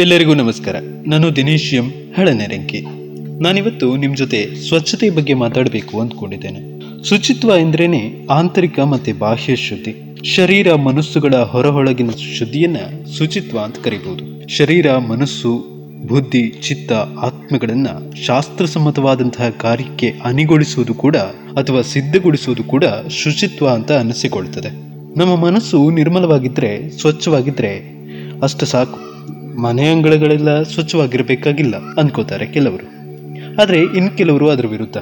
ಎಲ್ಲರಿಗೂ ನಮಸ್ಕಾರ. ನಾನು ದಿನೇಶ್ ಎಂ ಹಳನೆರಂಕಿ. ನಾನಿವತ್ತು ನಿಮ್ಮ ಜೊತೆ ಸ್ವಚ್ಛತೆ ಬಗ್ಗೆ ಮಾತಾಡಬೇಕು ಅಂದ್ಕೊಂಡಿದ್ದೇನೆ. ಶುಚಿತ್ವ ಎಂದ್ರೇನೆ ಆಂತರಿಕ ಮತ್ತೆ ಬಾಹ್ಯ ಶುದ್ಧಿ. ಶರೀರ ಮನಸ್ಸುಗಳ ಹೊರಹೊಳಗಿನ ಶುದ್ಧಿಯನ್ನ ಶುಚಿತ್ವ ಅಂತ ಕರಿಬಹುದು ಶರೀರ, ಮನಸ್ಸು, ಬುದ್ಧಿ, ಚಿತ್ತ, ಆತ್ಮಗಳನ್ನ ಶಾಸ್ತ್ರಸಮ್ಮತವಾದಂತಹ ಕಾರ್ಯಕ್ಕೆ ಅನಿಗೊಳಿಸುವುದು ಕೂಡ ಅಥವಾ ಸಿದ್ಧಗೊಳಿಸುವುದು ಕೂಡ ಶುಚಿತ್ವ ಅಂತ ಅನಿಸಿಕೊಳ್ತದೆ. ನಮ್ಮ ಮನಸ್ಸು ನಿರ್ಮಲವಾಗಿದ್ರೆ, ಸ್ವಚ್ಛವಾಗಿದ್ರೆ ಅಷ್ಟು ಸಾಕು. ಮನೆ ಅಂಗಳಗಳೆಲ್ಲ ಸ್ವಚ್ಛವಾಗಿರಬೇಕಾಗಿಲ್ಲ ಅನ್ಕೋತಾರೆ ಕೆಲವರು. ಆದರೆ ಇನ್ನು ಕೆಲವರು ಅದರ ವಿರುದ್ಧ.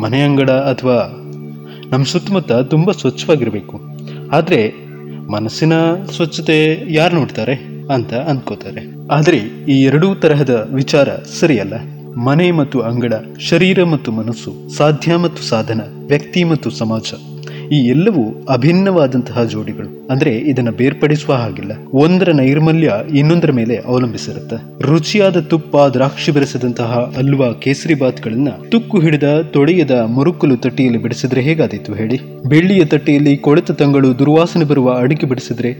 ಮನೆ ಅಂಗಳ ಅಥವಾ ನಮ್ಮ ಸುತ್ತಮುತ್ತ ತುಂಬ ಸ್ವಚ್ಛವಾಗಿರಬೇಕು. ಆದರೆ ಮನಸ್ಸಿನ ಸ್ವಚ್ಛತೆ ಯಾರು ನೋಡ್ತಾರೆ ಅಂತ ಅನ್ಕೋತಾರೆ. ಆದರೆ ಈ ಎರಡೂ ತರಹದ ವಿಚಾರ ಸರಿಯಲ್ಲ. ಮನೆ ಮತ್ತು ಅಂಗಳ ಶರೀರ ಮತ್ತು ಮನಸ್ಸು, ಸಾಧ್ಯ ಮತ್ತು ಸಾಧನ, ವ್ಯಕ್ತಿ ಮತ್ತು ಸಮಾಜ. ಈ ಎಲ್ಲವೂ ಅಭಿನ್ನವಾದಂತಹ ಜೋಡಿಗಳು. ಅಂದ್ರೆ ಇದನ್ನ ಬೇರ್ಪಡಿಸುವ ಹಾಗಿಲ್ಲ. ಒಂದರ ನೈರ್ಮಲ್ಯ ಇನ್ನೊಂದರ ಮೇಲೆ ಅವಲಂಬಿಸಿರುತ್ತೆ. ರುಚಿಯಾದ ತುಪ್ಪ, ದ್ರಾಕ್ಷಿ ಬೆರೆಸಿದಂತಹ ಅಲ್ವಾ ಕೇಸರಿ ಬಾತ್ಗಳನ್ನ ತುಕ್ಕು ಹಿಡಿದ ತೊಳೆಯದ ಮುರುಕಲು ತಟ್ಟೆಯಲ್ಲಿ ಬಿಡಿಸಿದ್ರೆ ಹೇಗಾದೀತು ಹೇಳಿ? ಬೆಳ್ಳಿಯ ತಟ್ಟೆಯಲ್ಲಿ ಕೊಳೆತ ತಂಗಳು ದುರ್ವಾಸನೆ ಬರುವ ಅಡಿಕೆ ಬಿಡಿಸಿದ್ರೆ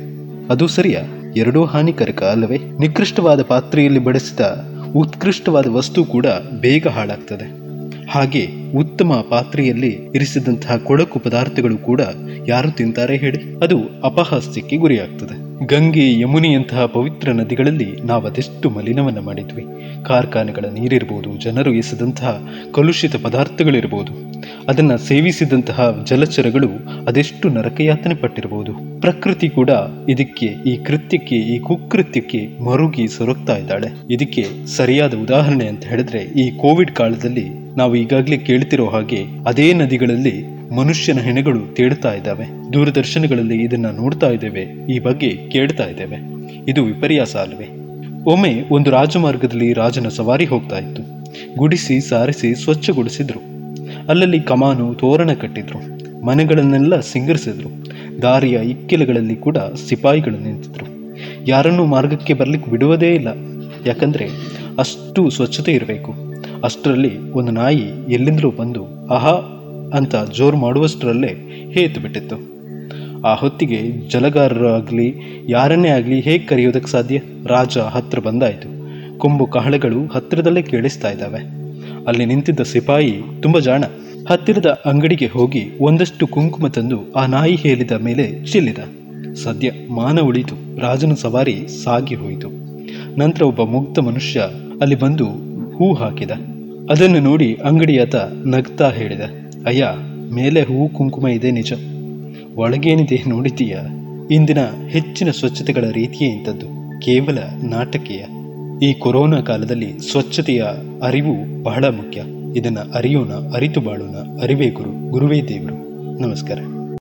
ಅದು ಸರಿಯಾ? ಎರಡೂ ಹಾನಿಕರಕ ಅಲ್ಲವೇ? ನಿಕೃಷ್ಟವಾದ ಪಾತ್ರೆಯಲ್ಲಿ ಬಡಿಸಿದ ಉತ್ಕೃಷ್ಟವಾದ ವಸ್ತು ಕೂಡ ಬೇಗ ಹಾಳಾಗ್ತದೆ. ಹಾಗೆ ಉತ್ತಮ ಪಾತ್ರೆಯಲ್ಲಿ ಇರಿಸಿದಂತಹ ಕೊಳಕು ಪದಾರ್ಥಗಳು ಕೂಡ ಯಾರು ತಿಂತಾರೆ ಹೇಳಿ? ಅದು ಅಪಹಾಸ್ಯಕ್ಕೆ ಗುರಿಯಾಗ್ತದೆ. ಗಂಗೆ ಯಮುನಿಯಂತಹ ಪವಿತ್ರ ನದಿಗಳಲ್ಲಿ ನಾವು ಅದೆಷ್ಟು ಮಲಿನವನ್ನ ಮಾಡಿದ್ವಿ. ಕಾರ್ಖಾನೆಗಳ ನೀರಿರ್ಬೋದು, ಜನರು ಎಸೆದಂತಹ ಕಲುಷಿತ ಪದಾರ್ಥಗಳಿರ್ಬೋದು, ಅದನ್ನು ಸೇವಿಸಿದಂತಹ ಜಲಚರಗಳು ಅದೆಷ್ಟು ನರಕಯಾತನೆ ಪಟ್ಟಿರಬಹುದು ಪ್ರಕೃತಿ ಕೂಡ ಇದಕ್ಕೆ, ಈ ಕೃತ್ಯಕ್ಕೆ, ಈ ಕುಕೃತ್ಯಕ್ಕೆ ಮರುಗಿ ಸೊರಗ್ತಾ ಇದ್ದಾಳೆ. ಇದಕ್ಕೆ ಸರಿಯಾದ ಉದಾಹರಣೆ ಅಂತ ಹೇಳಿದ್ರೆ ಈ ಕೋವಿಡ್ ಕಾಲದಲ್ಲಿ ನಾವು ಈಗಾಗಲೇ ಕೇಳ್ತಿರೋ ಹಾಗೆ ಅದೇ ನದಿಗಳಲ್ಲಿ ಮನುಷ್ಯನ ಹೆಣಗಳು ತೇಡ್ತಾ ಇದ್ದಾವೆ. ದೂರದರ್ಶನಗಳಲ್ಲಿ ಇದನ್ನ ನೋಡ್ತಾ ಇದ್ದೇವೆ. ಈ ಬಗ್ಗೆ ಕೇಳ್ತಾ ಇದ್ದೇವೆ. ಇದು ವಿಪರ್ಯಾಸ ಅಲ್ವೇ. ಒಮ್ಮೆ ಒಂದು ರಾಜಮಾರ್ಗದಲ್ಲಿ ರಾಜನ ಸವಾರಿ ಹೋಗ್ತಾ ಇತ್ತು. ಗುಡಿಸಿ ಸಾರಿಸಿ ಸ್ವಚ್ಛಗೊಳಿಸಿದ್ರು. ಅಲ್ಲಲ್ಲಿ ಕಮಾನು ತೋರಣ ಕಟ್ಟಿದ್ರು. ಮನೆಗಳನ್ನೆಲ್ಲ ಸಿಂಗರಿಸಿದ್ರು. ದಾರಿಯ ಇಕ್ಕೆಲಗಳಲ್ಲಿ ಕೂಡ ಸಿಪಾಯಿಗಳು ನಿಂತಿದ್ರು. ಯಾರನ್ನೂ ಮಾರ್ಗಕ್ಕೆ ಬರ್ಲಿಕ್ಕೆ ಬಿಡುವುದೇ ಇಲ್ಲ. ಯಾಕಂದ್ರೆ ಅಷ್ಟು ಸ್ವಚ್ಛತೆ ಇರಬೇಕು. ಅಷ್ಟರಲ್ಲಿ ಒಂದು ನಾಯಿ ಎಲ್ಲಿಂದಲೂ ಬಂದು, ಆಹಾ ಅಂತ ಜೋರು ಮಾಡುವಷ್ಟರಲ್ಲೇ ಹೇತು ಬಿಟ್ಟಿತ್ತು. ಆ ಹೊತ್ತಿಗೆ ಜಲಗಾರರಾಗಲಿ, ಯಾರನ್ನೇ ಆಗಲಿ ಹೇಗೆ ಕರೆಯೋದಕ್ಕೆ ಸಾಧ್ಯ? ರಾಜ ಹತ್ತಿರ ಬಂದಾಯಿತು. ಕೊಂಬು ಕಹಳೆಗಳು ಹತ್ತಿರದಲ್ಲೇ ಕೇಳಿಸ್ತಾ ಇದ್ದಾವೆ. ಅಲ್ಲಿ ನಿಂತಿದ್ದ ಸಿಪಾಯಿ ತುಂಬ ಜಾಣ. ಹತ್ತಿರದ ಅಂಗಡಿಗೆ ಹೋಗಿ ಒಂದಷ್ಟು ಕುಂಕುಮ ತಂದು ಆ ನಾಯಿ ಹೇಳಿದ ಮೇಲೆ ಚೆಲ್ಲಿದ. ಸದ್ಯ ಮಾನ ಉಳಿತು ರಾಜನ ಸವಾರಿ ಸಾಗಿ ಹೋಯಿತು. ನಂತರ ಒಬ್ಬ ಮುಗ್ಧ ಮನುಷ್ಯ ಅಲ್ಲಿ ಬಂದು ಹೂ ಹಾಕಿದ. ಅದನ್ನು ನೋಡಿ ಅಂಗಡಿಯಾತ ನಗ್ತಾ ಹೇಳಿದ, ಅಯ್ಯ, ಮೇಲೆ ಹೂ ಕುಂಕುಮ ಇದೆ ನಿಜ. ಒಳಗೇನಿದೆ ನೋಡಿದೀಯ ಇಂದಿನ ಹೆಚ್ಚಿನ ಸ್ವಚ್ಛತೆಗಳ ರೀತಿಯೇ ಇಂಥದ್ದು. ಕೇವಲ ನಾಟಕೀಯ. ಈ ಕೊರೋನಾ ಕಾಲದಲ್ಲಿ ಸ್ವಚ್ಛತೆಯ ಅರಿವು ಬಹಳ ಮುಖ್ಯ. ಇದನ್ನು ಅರಿಯೋಣ, ಅರಿತು ಬಾಳೋಣ. ಅರಿವೇ ಗುರು. ಗುರುವೇ ದೇವರು. ನಮಸ್ಕಾರ.